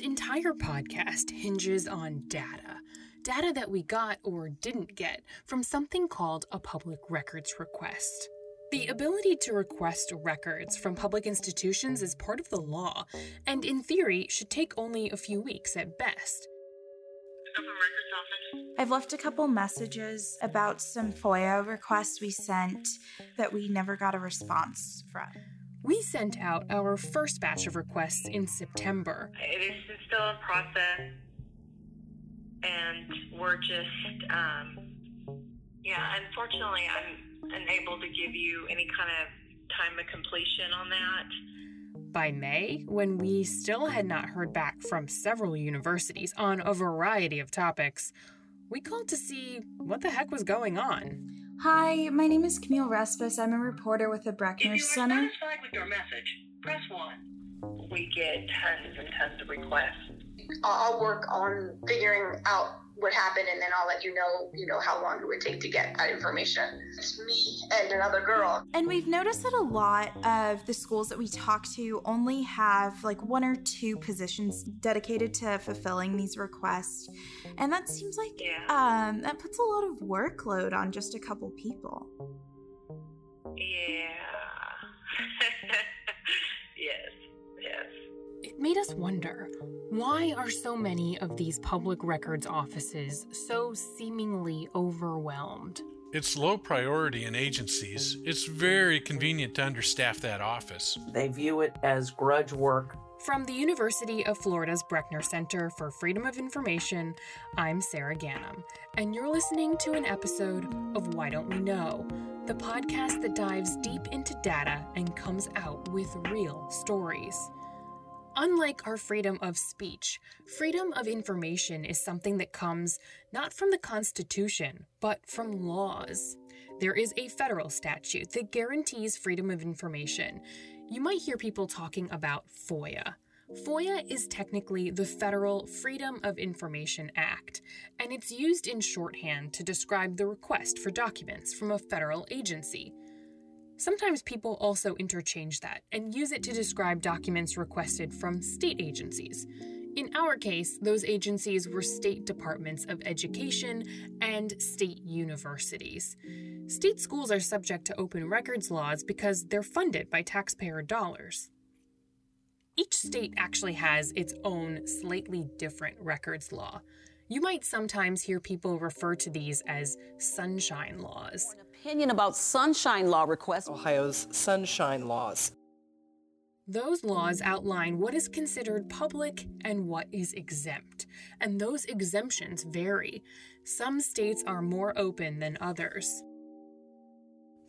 This entire podcast hinges on data. Data that we got or didn't get from something called a public records request. The ability to request records from public institutions is part of the law, and in theory should take only a few weeks at best. I've left a couple messages about some FOIA requests we sent that we never got a response from. We sent out our first batch of requests in September. It is still in process, and we're just, um, yeah, unfortunately, I'm unable to give you any kind of time of completion on that. By May, when we still had not heard back from several universities on a variety of topics, we called to see what the heck was going on. Hi, my name is Camille Respis. I'm a reporter with the Brechner If you are Center. satisfied with your message, press 1. We get tons and tons of requests. I'll I'll work on figuring out what happened and then I'll let you know, you know, how long it would take to get that information. It's me and another girl. And we've noticed that a lot of the schools that we talk to only have like one or two positions dedicated to fulfilling these requests. And that seems like Yeah. um, that puts a lot of workload on just a couple people. Yeah. yes, yes. It made us wonder why are so many of these public records offices so seemingly overwhelmed? It's low priority in agencies. It's very convenient to understaff that office. They view it as grudge work. From the University of Florida's Brechner Center for Freedom of Information, I'm Sarah Gannam, and you're listening to an episode of Why Don't We Know, the podcast that dives deep into data and comes out with real stories. Unlike our freedom of speech, freedom of information is something that comes not from the Constitution, but from laws. There is a federal statute that guarantees freedom of information. You might hear people talking about FOIA. FOIA is technically the Federal Freedom of Information Act, and it's used in shorthand to describe the request for documents from a federal agency. Sometimes people also interchange that and use it to describe documents requested from state agencies. In our case, those agencies were state departments of education and state universities. State schools are subject to open records laws because they're funded by taxpayer dollars. Each state actually has its own slightly different records law. You might sometimes hear people refer to these as sunshine laws. opinion about sunshine law requests. Ohio's sunshine laws. Those laws outline what is considered public and what is exempt, and those exemptions vary. Some states are more open than others.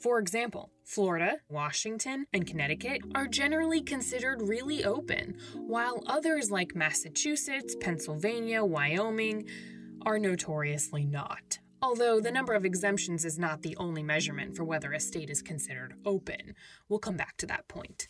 For example, Florida, Washington, and Connecticut are generally considered really open, while others like Massachusetts, Pennsylvania, Wyoming are notoriously not. Although the number of exemptions is not the only measurement for whether a state is considered open. We'll come back to that point.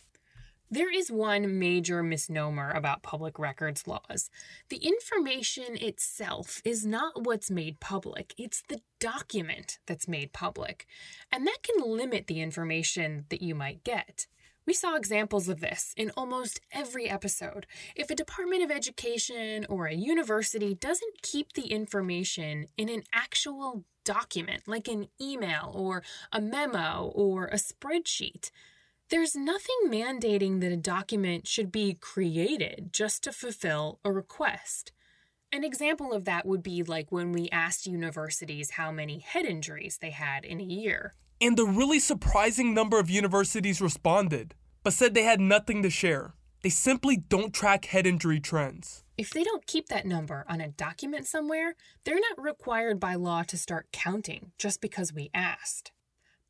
There is one major misnomer about public records laws. The information itself is not what's made public, it's the document that's made public. And that can limit the information that you might get. We saw examples of this in almost every episode. If a Department of Education or a university doesn't keep the information in an actual document, like an email or a memo or a spreadsheet, there's nothing mandating that a document should be created just to fulfill a request. An example of that would be like when we asked universities how many head injuries they had in a year. And a really surprising number of universities responded, but said they had nothing to share. They simply don't track head injury trends. If they don't keep that number on a document somewhere, they're not required by law to start counting just because we asked.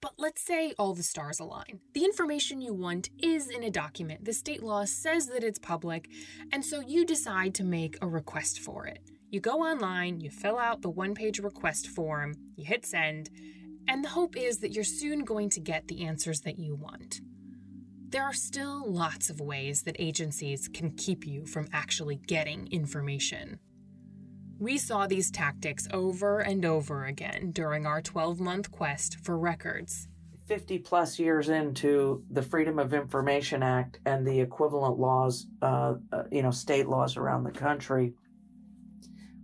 But let's say all the stars align. The information you want is in a document. The state law says that it's public, and so you decide to make a request for it. You go online, you fill out the one page request form, you hit send, and the hope is that you're soon going to get the answers that you want. There are still lots of ways that agencies can keep you from actually getting information. We saw these tactics over and over again during our 12 month quest for records. 50 plus years into the Freedom of Information Act and the equivalent laws, uh, uh, you know, state laws around the country,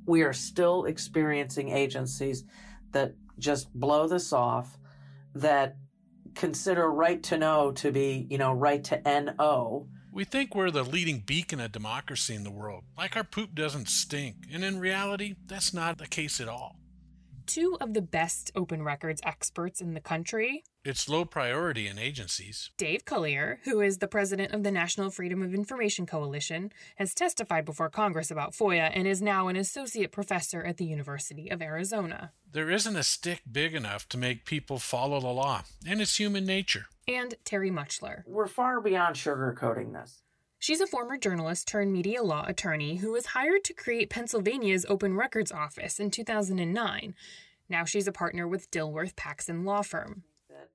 we are still experiencing agencies that just blow this off, that consider right to know to be, you know, right to NO. We think we're the leading beacon of democracy in the world, like our poop doesn't stink. And in reality, that's not the case at all. Two of the best open records experts in the country it's low priority in agencies. Dave Cuillier, who is the president of the National Freedom of Information Coalition, has testified before Congress about FOIA and is now an associate professor at the University of Arizona. There isn't a stick big enough to make people follow the law, and it's human nature. And Terry Mutchler. We're far beyond sugarcoating this. She's a former journalist turned media law attorney who was hired to create Pennsylvania's Open Records Office in 2009. Now she's a partner with Dilworth Paxson Law Firm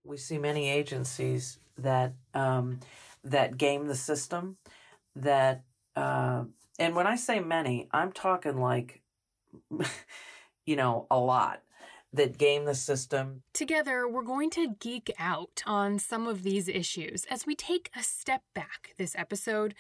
we see many agencies that um, that game the system. That uh, and when I say many, I'm talking like you know a lot that game the system. Together, we're going to geek out on some of these issues as we take a step back this episode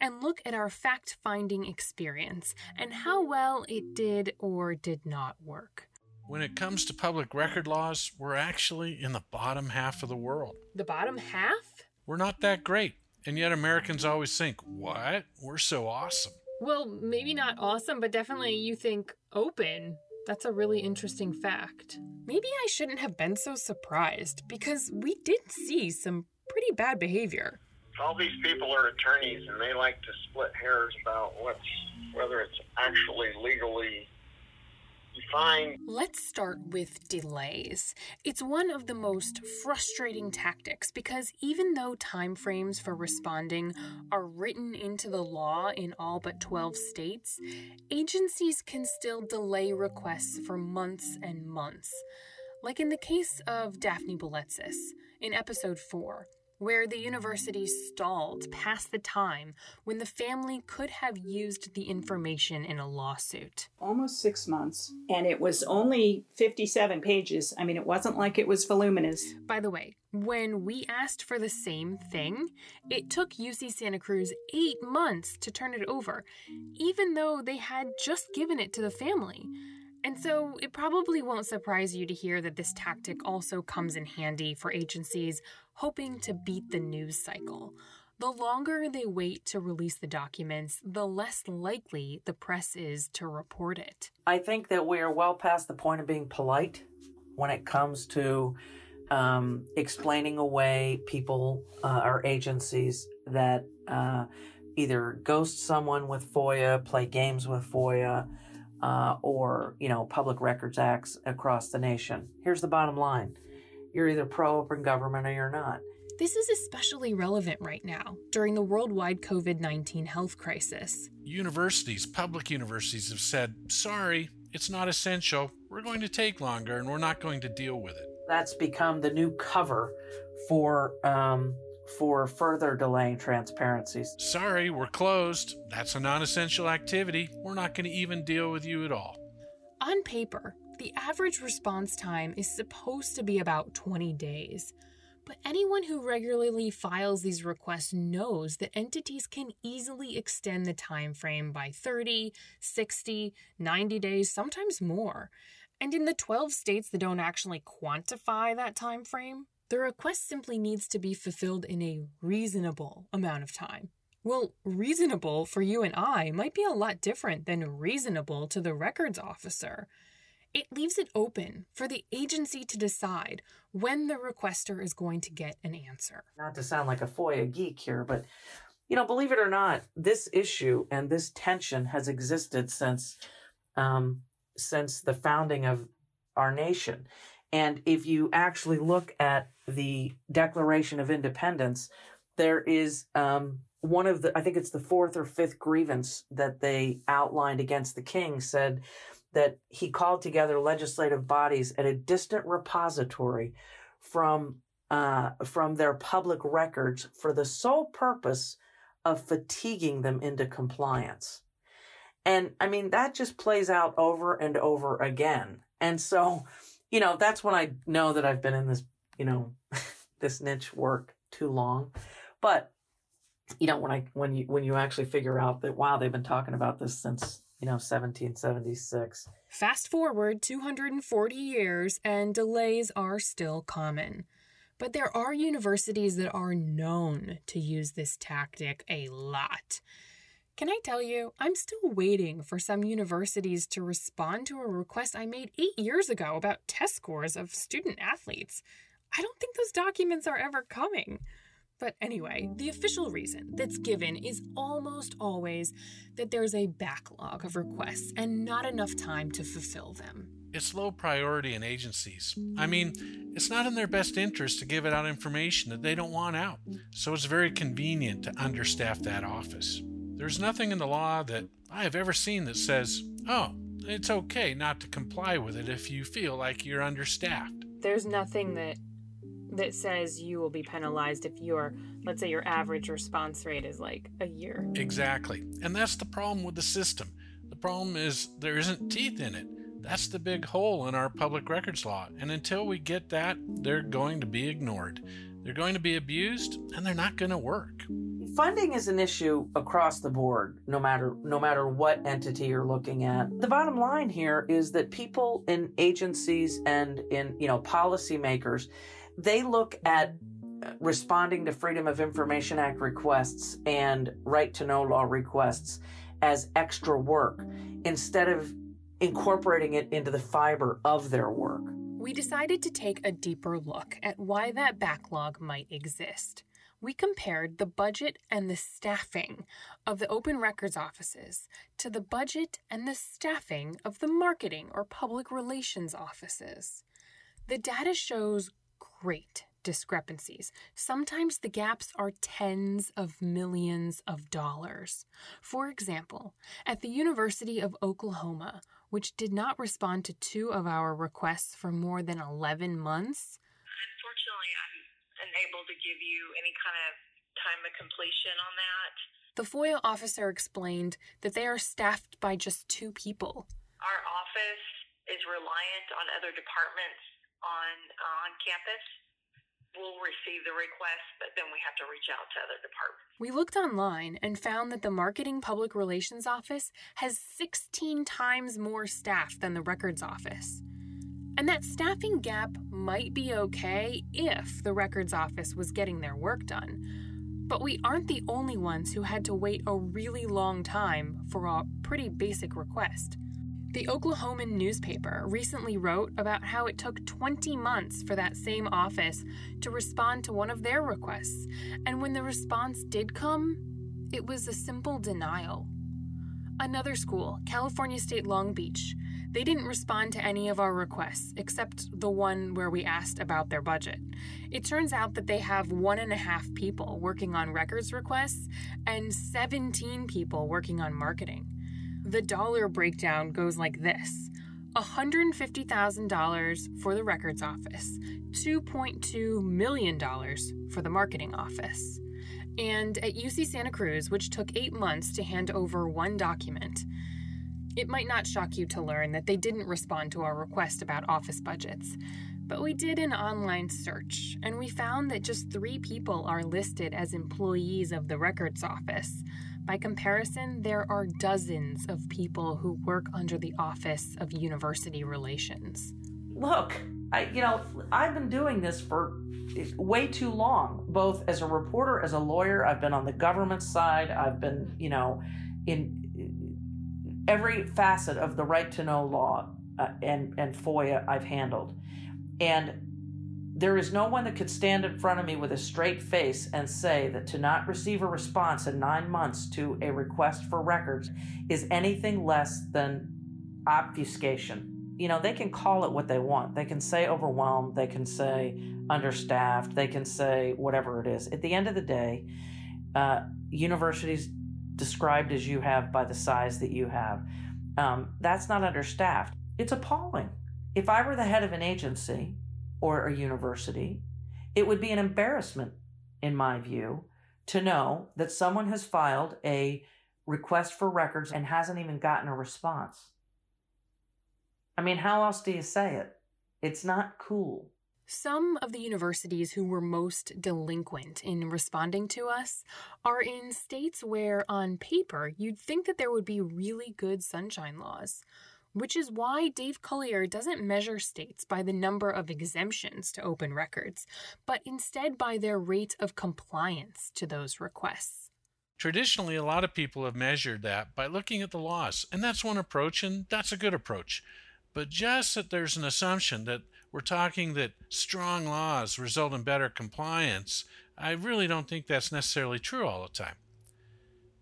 and look at our fact finding experience and how well it did or did not work. When it comes to public record laws, we're actually in the bottom half of the world. The bottom half? We're not that great. And yet Americans always think, what? We're so awesome. Well, maybe not awesome, but definitely you think open. That's a really interesting fact. Maybe I shouldn't have been so surprised because we did see some pretty bad behavior. All these people are attorneys and they like to split hairs about what's whether it's actually legally Let's start with delays. It's one of the most frustrating tactics because even though timeframes for responding are written into the law in all but 12 states, agencies can still delay requests for months and months. Like in the case of Daphne Bouletsis in episode 4 where the university stalled past the time when the family could have used the information in a lawsuit. Almost six months, and it was only 57 pages. I mean, it wasn't like it was voluminous. By the way, when we asked for the same thing, it took UC Santa Cruz eight months to turn it over, even though they had just given it to the family. And so it probably won't surprise you to hear that this tactic also comes in handy for agencies hoping to beat the news cycle. The longer they wait to release the documents, the less likely the press is to report it. I think that we are well past the point of being polite when it comes to um, explaining away people uh, or agencies that uh, either ghost someone with FOIA, play games with FOIA, uh, or you know public records acts across the nation. Here's the bottom line: you're either pro-open government or you're not. This is especially relevant right now during the worldwide COVID 19 health crisis. Universities, public universities, have said, sorry, it's not essential. We're going to take longer and we're not going to deal with it. That's become the new cover for um, for further delaying transparencies. Sorry, we're closed. That's a non essential activity. We're not going to even deal with you at all. On paper, the average response time is supposed to be about 20 days. But anyone who regularly files these requests knows that entities can easily extend the time frame by 30, 60, 90 days, sometimes more. And in the 12 states that don't actually quantify that time frame, the request simply needs to be fulfilled in a reasonable amount of time. Well, reasonable for you and I might be a lot different than reasonable to the records officer. It leaves it open for the agency to decide when the requester is going to get an answer. Not to sound like a FOIA geek here, but you know, believe it or not, this issue and this tension has existed since um, since the founding of our nation. And if you actually look at the Declaration of Independence, there is um, one of the, I think it's the fourth or fifth grievance that they outlined against the king said that he called together legislative bodies at a distant repository from uh, from their public records for the sole purpose of fatiguing them into compliance. And I mean, that just plays out over and over again. And so, you know, that's when I know that I've been in this, you know, this niche work too long. But you know, when I when you when you actually figure out that wow, they've been talking about this since you know 1776. Fast forward 240 years, and delays are still common. But there are universities that are known to use this tactic a lot. Can I tell you, I'm still waiting for some universities to respond to a request I made eight years ago about test scores of student athletes. I don't think those documents are ever coming. But anyway, the official reason that's given is almost always that there's a backlog of requests and not enough time to fulfill them. It's low priority in agencies. I mean, it's not in their best interest to give out information that they don't want out, so it's very convenient to understaff that office. There's nothing in the law that I have ever seen that says, oh, it's okay not to comply with it if you feel like you're understaffed. There's nothing that that says you will be penalized if your let's say your average response rate is like a year. Exactly. And that's the problem with the system. The problem is there isn't teeth in it. That's the big hole in our public records law. And until we get that, they're going to be ignored. They're going to be abused and they're not going to work. Funding is an issue across the board, no matter no matter what entity you're looking at. The bottom line here is that people in agencies and in, you know, policymakers they look at uh, responding to Freedom of Information Act requests and right to know law requests as extra work instead of incorporating it into the fiber of their work. We decided to take a deeper look at why that backlog might exist. We compared the budget and the staffing of the open records offices to the budget and the staffing of the marketing or public relations offices. The data shows great discrepancies. Sometimes the gaps are tens of millions of dollars. For example, at the University of Oklahoma, which did not respond to two of our requests for more than 11 months. Unfortunately, I'm unable to give you any kind of time of completion on that. The FOIA officer explained that they are staffed by just two people. Our office is reliant on other departments on on campus we'll receive the request, but then we have to reach out to other departments. We looked online and found that the Marketing Public Relations Office has 16 times more staff than the Records Office. And that staffing gap might be okay if the Records Office was getting their work done. But we aren't the only ones who had to wait a really long time for a pretty basic request. The Oklahoman newspaper recently wrote about how it took 20 months for that same office to respond to one of their requests, and when the response did come, it was a simple denial. Another school, California State Long Beach, they didn't respond to any of our requests except the one where we asked about their budget. It turns out that they have one and a half people working on records requests and 17 people working on marketing. The dollar breakdown goes like this $150,000 for the records office, $2.2 million for the marketing office. And at UC Santa Cruz, which took eight months to hand over one document, it might not shock you to learn that they didn't respond to our request about office budgets. But we did an online search, and we found that just three people are listed as employees of the records office. By comparison, there are dozens of people who work under the Office of University Relations. Look, I you know, I've been doing this for way too long, both as a reporter, as a lawyer, I've been on the government side, I've been, you know, in every facet of the right to know law uh, and and FOIA I've handled. And there is no one that could stand in front of me with a straight face and say that to not receive a response in nine months to a request for records is anything less than obfuscation. You know, they can call it what they want. They can say overwhelmed, they can say understaffed, they can say whatever it is. At the end of the day, uh, universities described as you have by the size that you have, um, that's not understaffed. It's appalling. If I were the head of an agency, or a university, it would be an embarrassment, in my view, to know that someone has filed a request for records and hasn't even gotten a response. I mean, how else do you say it? It's not cool. Some of the universities who were most delinquent in responding to us are in states where, on paper, you'd think that there would be really good sunshine laws. Which is why Dave Cuillier doesn't measure states by the number of exemptions to open records, but instead by their rate of compliance to those requests. Traditionally, a lot of people have measured that by looking at the laws, and that's one approach, and that's a good approach. But just that there's an assumption that we're talking that strong laws result in better compliance, I really don't think that's necessarily true all the time.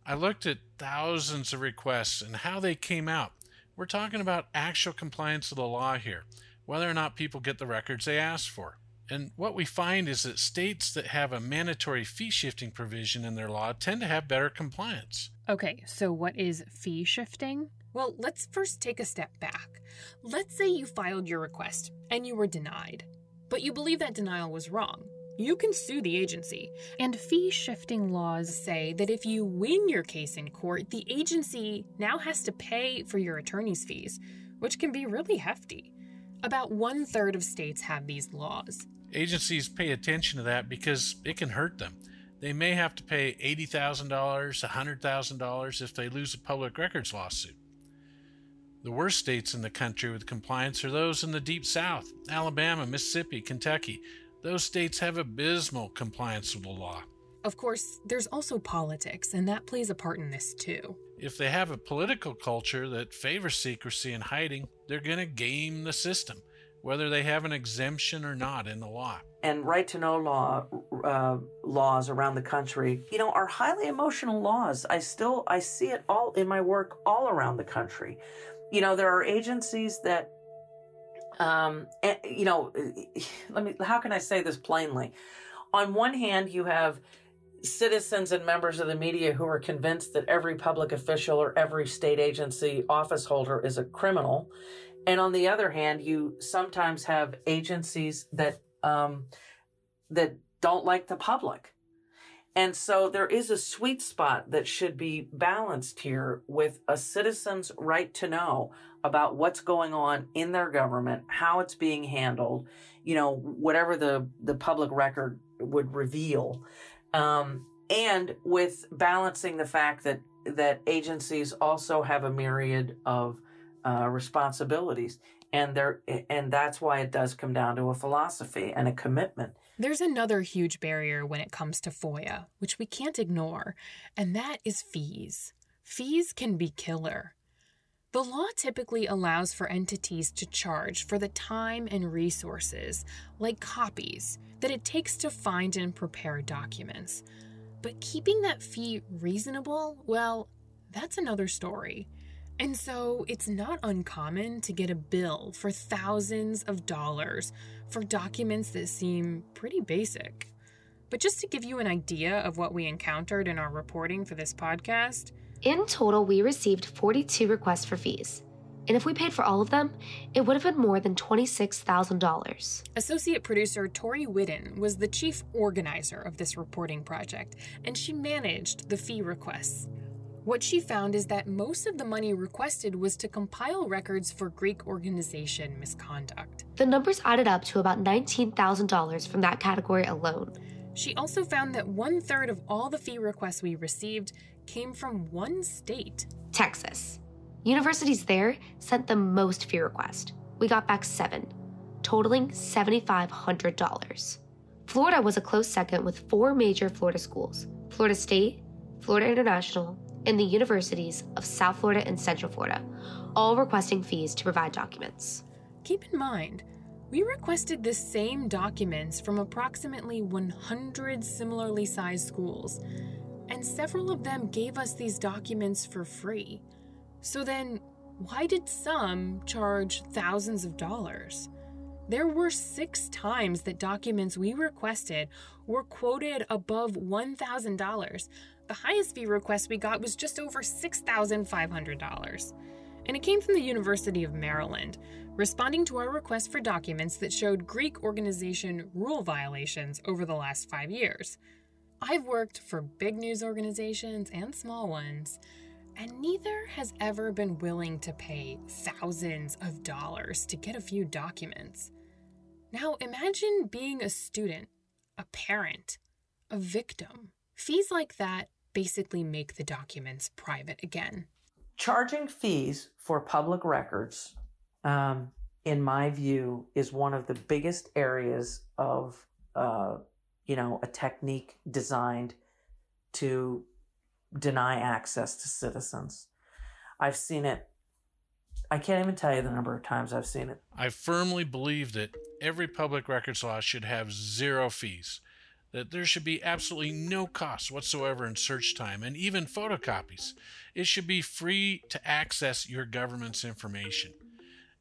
I looked at thousands of requests and how they came out. We're talking about actual compliance of the law here, whether or not people get the records they ask for. And what we find is that states that have a mandatory fee shifting provision in their law tend to have better compliance. Okay, so what is fee shifting? Well, let's first take a step back. Let's say you filed your request and you were denied, but you believe that denial was wrong. You can sue the agency. And fee shifting laws say that if you win your case in court, the agency now has to pay for your attorney's fees, which can be really hefty. About one third of states have these laws. Agencies pay attention to that because it can hurt them. They may have to pay $80,000, $100,000 if they lose a public records lawsuit. The worst states in the country with compliance are those in the deep south Alabama, Mississippi, Kentucky. Those states have abysmal compliance with the law. Of course, there's also politics, and that plays a part in this too. If they have a political culture that favors secrecy and hiding, they're going to game the system, whether they have an exemption or not in the law. And right to know law uh, laws around the country, you know, are highly emotional laws. I still I see it all in my work all around the country you know, there are agencies that, um, you know, let me, how can I say this plainly? On one hand, you have citizens and members of the media who are convinced that every public official or every state agency office holder is a criminal. And on the other hand, you sometimes have agencies that, um, that don't like the public. And so there is a sweet spot that should be balanced here with a citizen's right to know about what's going on in their government, how it's being handled, you know, whatever the, the public record would reveal. Um, and with balancing the fact that, that agencies also have a myriad of uh, responsibilities. And there, and that's why it does come down to a philosophy and a commitment there's another huge barrier when it comes to FOIA, which we can't ignore, and that is fees. Fees can be killer. The law typically allows for entities to charge for the time and resources, like copies, that it takes to find and prepare documents. But keeping that fee reasonable, well, that's another story. And so it's not uncommon to get a bill for thousands of dollars for documents that seem pretty basic. But just to give you an idea of what we encountered in our reporting for this podcast, in total, we received 42 requests for fees. And if we paid for all of them, it would have been more than $26,000. Associate producer Tori Whidden was the chief organizer of this reporting project, and she managed the fee requests. What she found is that most of the money requested was to compile records for Greek organization misconduct. The numbers added up to about $19,000 from that category alone. She also found that one third of all the fee requests we received came from one state Texas. Universities there sent the most fee requests. We got back seven, totaling $7,500. Florida was a close second with four major Florida schools Florida State, Florida International, and the universities of South Florida and Central Florida, all requesting fees to provide documents. Keep in mind, we requested the same documents from approximately 100 similarly sized schools, and several of them gave us these documents for free. So then, why did some charge thousands of dollars? There were six times that documents we requested were quoted above $1,000, the highest fee request we got was just over $6,500. And it came from the University of Maryland, responding to our request for documents that showed Greek organization rule violations over the last five years. I've worked for big news organizations and small ones, and neither has ever been willing to pay thousands of dollars to get a few documents. Now imagine being a student, a parent, a victim. Fees like that basically make the documents private again. Charging fees for public records, um, in my view, is one of the biggest areas of, uh, you know, a technique designed to deny access to citizens. I've seen it. I can't even tell you the number of times I've seen it. I firmly believe that every public records law should have zero fees, that there should be absolutely no cost whatsoever in search time and even photocopies. It should be free to access your government's information.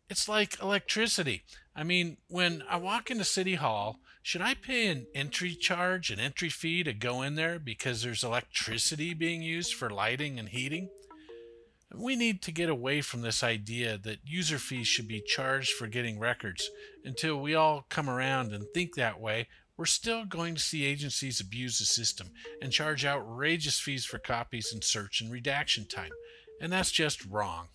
It's like electricity. I mean, when I walk into City Hall, should I pay an entry charge, an entry fee to go in there because there's electricity being used for lighting and heating? We need to get away from this idea that user fees should be charged for getting records. Until we all come around and think that way, we're still going to see agencies abuse the system and charge outrageous fees for copies and search and redaction time. And that's just wrong.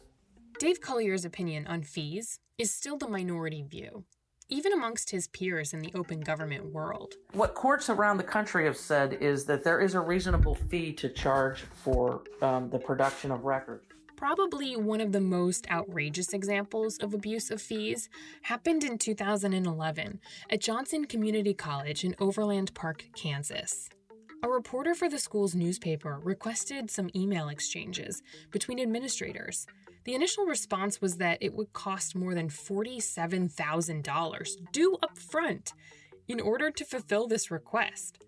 Dave Cuillier's opinion on fees is still the minority view, even amongst his peers in the open government world. What courts around the country have said is that there is a reasonable fee to charge for um, the production of records. Probably one of the most outrageous examples of abuse of fees happened in 2011 at Johnson Community College in Overland Park, Kansas. A reporter for the school's newspaper requested some email exchanges between administrators. The initial response was that it would cost more than $47,000 due up front in order to fulfill this request.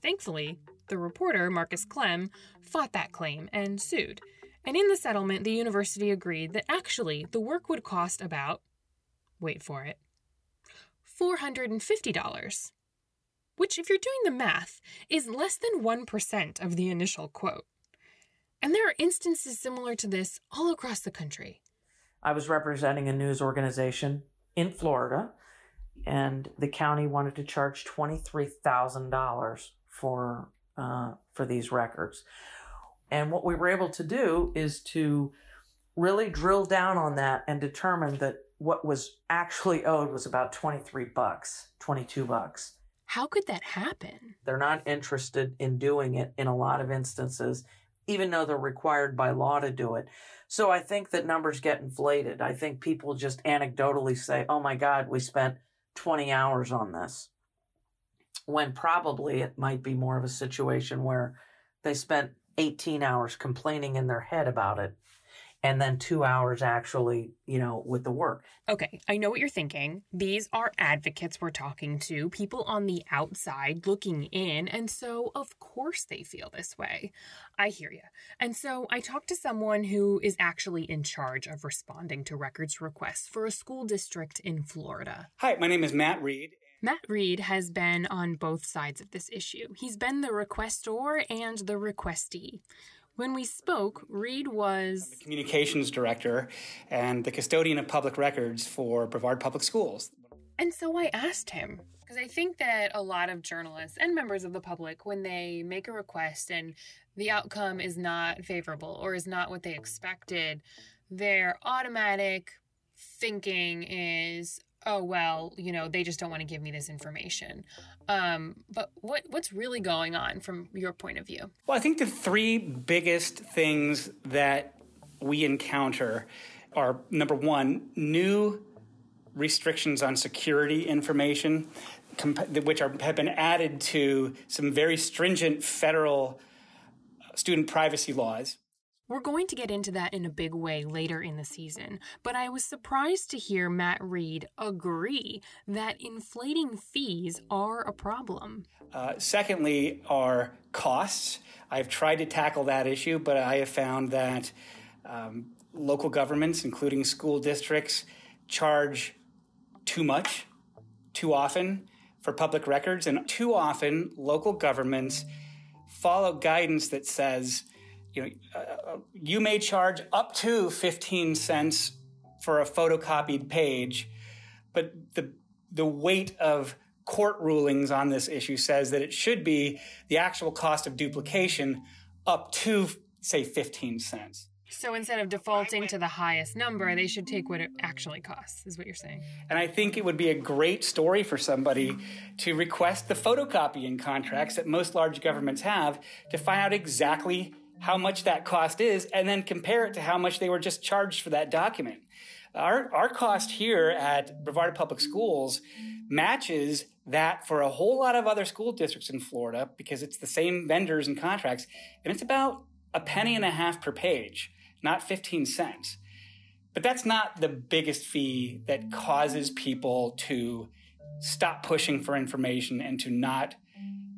Thankfully, the reporter, Marcus Clem, fought that claim and sued. And in the settlement, the university agreed that actually the work would cost about, wait for it, $450, which, if you're doing the math, is less than 1% of the initial quote. And there are instances similar to this all across the country. I was representing a news organization in Florida, and the county wanted to charge $23,000 for uh, for these records. And what we were able to do is to really drill down on that and determine that what was actually owed was about 23 bucks, 22 bucks. How could that happen? They're not interested in doing it in a lot of instances, even though they're required by law to do it. So I think that numbers get inflated. I think people just anecdotally say, oh my God, we spent 20 hours on this. When probably it might be more of a situation where they spent 18 hours complaining in their head about it and then two hours actually, you know, with the work. Okay, I know what you're thinking. These are advocates we're talking to, people on the outside looking in, and so of course they feel this way. I hear you. And so I talked to someone who is actually in charge of responding to records requests for a school district in Florida. Hi, my name is Matt Reed. Matt Reed has been on both sides of this issue. He's been the requestor and the requestee. When we spoke, Reed was communications director and the custodian of public records for Brevard Public Schools. And so I asked him, because I think that a lot of journalists and members of the public, when they make a request and the outcome is not favorable or is not what they expected, their automatic thinking is, oh well you know they just don't want to give me this information. Um, but what what's really going on from your point of view? Well i think the three biggest things that we encounter are number one new restrictions on security information which are, have been added to some very stringent federal student privacy laws we're going to get into that in a big way later in the season, but I was surprised to hear Matt Reed agree that inflating fees are a problem. Uh, secondly, are costs. I've tried to tackle that issue, but I have found that um, local governments, including school districts, charge too much, too often for public records, and too often local governments follow guidance that says, you know, uh, you may charge up to 15 cents for a photocopied page, but the the weight of court rulings on this issue says that it should be the actual cost of duplication up to say 15 cents. So instead of defaulting to the highest number, they should take what it actually costs, is what you're saying. And I think it would be a great story for somebody to request the photocopying contracts that most large governments have to find out exactly how much that cost is and then compare it to how much they were just charged for that document. Our, our cost here at Brevard Public Schools matches that for a whole lot of other school districts in Florida because it's the same vendors and contracts, and it's about a penny and a half per page, not 15 cents. But that's not the biggest fee that causes people to stop pushing for information and to not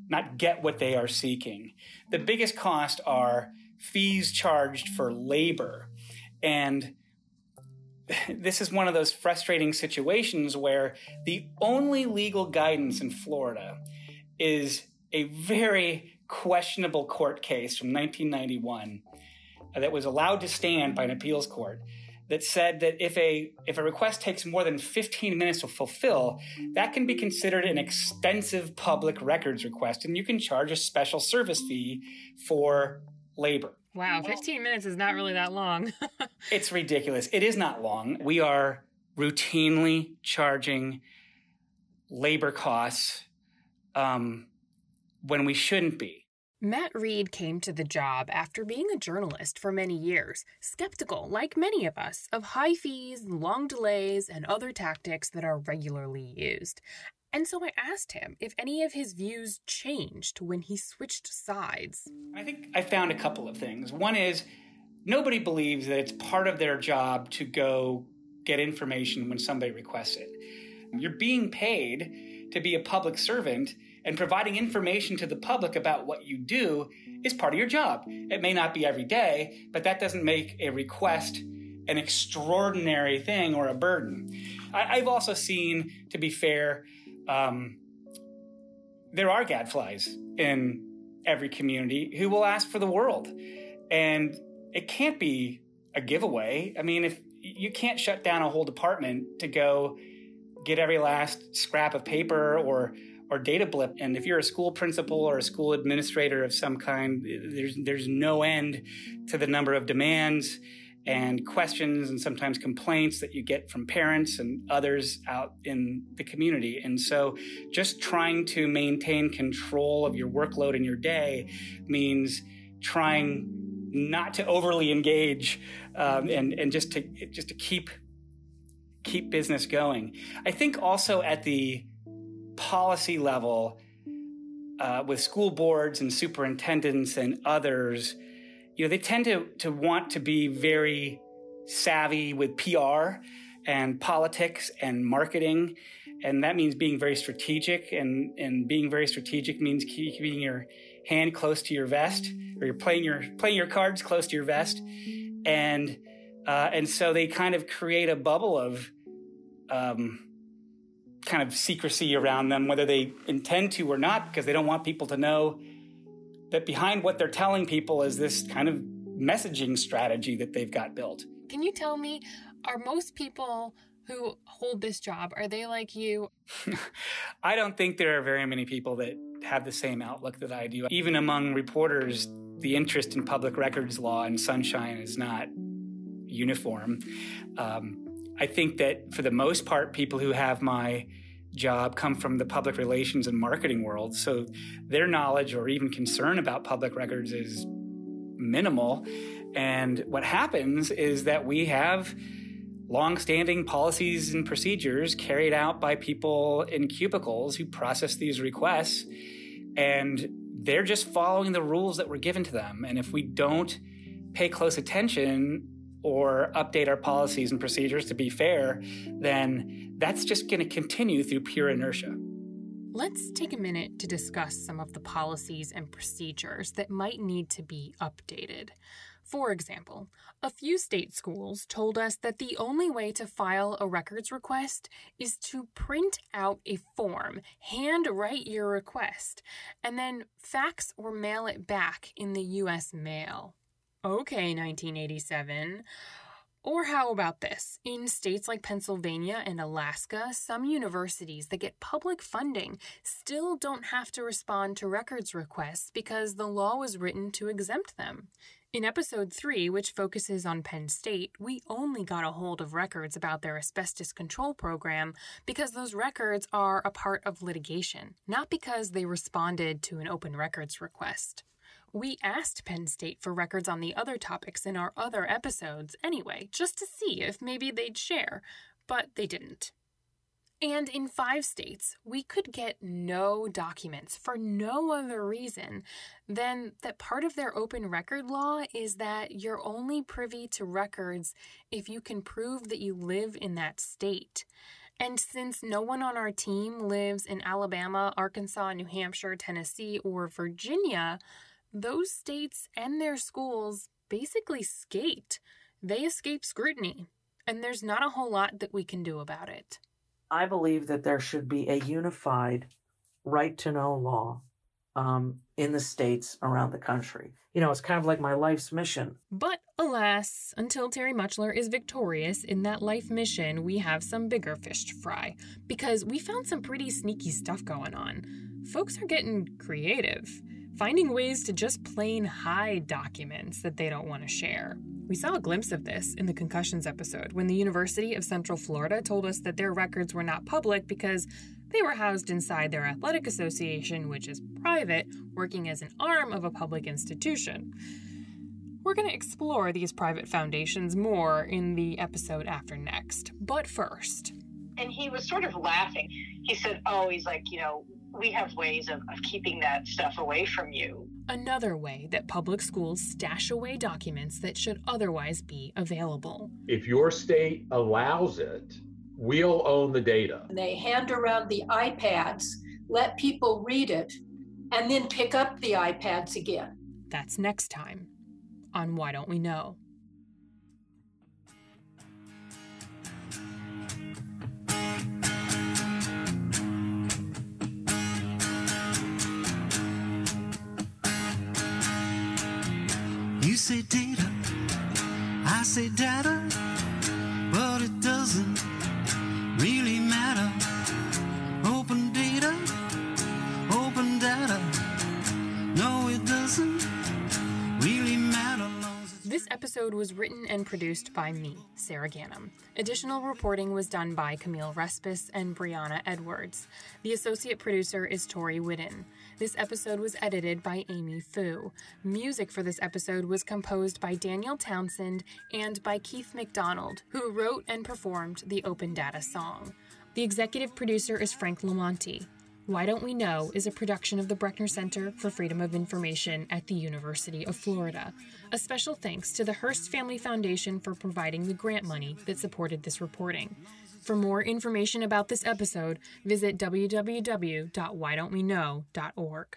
not get what they are seeking. The biggest cost are fees charged for labor. And this is one of those frustrating situations where the only legal guidance in Florida is a very questionable court case from 1991 that was allowed to stand by an appeals court that said that if a if a request takes more than 15 minutes to fulfill, that can be considered an extensive public records request and you can charge a special service fee for labor. Wow, 15 minutes is not really that long. it's ridiculous. It is not long. We are routinely charging labor costs um, when we shouldn't be. Matt Reed came to the job after being a journalist for many years, skeptical, like many of us, of high fees, long delays, and other tactics that are regularly used. And so I asked him if any of his views changed when he switched sides. I think I found a couple of things. One is nobody believes that it's part of their job to go get information when somebody requests it. You're being paid to be a public servant, and providing information to the public about what you do is part of your job. It may not be every day, but that doesn't make a request an extraordinary thing or a burden. I, have also seen, to be fair, um, there are gadflies in every community who will ask for the world. And it can't be a giveaway. I mean, if you can't shut down a whole department to go get every last scrap of paper or or data blip. And if you're a school principal or a school administrator of some kind, there's there's no end to the number of demands and questions and sometimes complaints that you get from parents and others out in the community. And so just trying to maintain control of your workload in your day means trying not to overly engage um, and, and just to just to keep keep business going. I think also at the policy level uh, with school boards and superintendents and others, you know, they tend to, to want to be very savvy with PR and politics and marketing. And that means being very strategic. And, and being very strategic means keeping your hand close to your vest or you're playing your, playing your cards close to your vest. And, uh, and so they kind of create a bubble of, um, kind of secrecy around them, whether they intend to or not, because they don't want people to know that behind what they're telling people is this kind of messaging strategy that they've got built. Can you tell me, are most people who hold this job, are they like you? I don't think there are very many people that have the same outlook that I do. Even among reporters, the interest in public records law and sunshine is not uniform. Um, I think that for the most part, people who have my job come from the public relations and marketing world. So their knowledge or even concern about public records is minimal. And what happens is that we have long-standing policies and procedures carried out by people in cubicles who process these requests and they're just following the rules that were given to them and if we don't pay close attention or update our policies and procedures to be fair, then that's just going to continue through pure inertia. Let's take a minute to discuss some of the policies and procedures that might need to be updated. For example, a few state schools told us that the only way to file a records request is to print out a form, hand write your request, and then fax or mail it back in the U.S. mail. Okay, 1987. Or how about this? In states like Pennsylvania and Alaska, some universities that get public funding still don't have to respond to records requests because the law was written to exempt them. In episode 3, which focuses on Penn State, we only got a hold of records about their asbestos control program because those records are a part of litigation, not because they responded to an open records request. We asked Penn State for records on the other topics in our other episodes anyway, just to see if maybe they'd share, but they didn't. And in five states, we could get no documents for no other reason than that part of their open record law is that you're only privy to records if you can prove that you live in that state. And since no one on our team lives in Alabama, Arkansas, New Hampshire, Tennessee, or Virginia, those states and their schools basically skate. They escape scrutiny, and there's not a whole lot that we can do about it. I believe that there should be a unified right to know law um, in the states around the country. You know, it's kind of like my life's mission. But alas, until Terry Mutchler is victorious in that life mission, we have some bigger fish to fry because we found some pretty sneaky stuff going on. Folks are getting creative, finding ways to just plain hide documents that they don't want to share. We saw a glimpse of this in the concussions episode when the University of Central Florida told us that their records were not public because they were housed inside their athletic association, which is private, working as an arm of a public institution. We're going to explore these private foundations more in the episode after next. But first. And he was sort of laughing. He said, Oh, he's like, you know, we have ways of, of keeping that stuff away from you. Another way that public schools stash away documents that should otherwise be available. If your state allows it, we'll own the data. They hand around the iPads, let people read it, and then pick up the iPads again. That's next time on Why Don't We Know? You say data, I say data, but it doesn't really matter. Open data, open data, no, it doesn't really matter. This episode was written and produced by me, Sarah Gannam. Additional reporting was done by Camille Respis and Brianna Edwards. The associate producer is Tori Whidden. This episode was edited by Amy Fu. Music for this episode was composed by Daniel Townsend and by Keith McDonald, who wrote and performed the Open Data song. The executive producer is Frank LoMonte. Why Don't We Know is a production of the Brechner Center for Freedom of Information at the University of Florida. A special thanks to the Hearst Family Foundation for providing the grant money that supported this reporting. For more information about this episode, visit www.whydon'tweknow.org.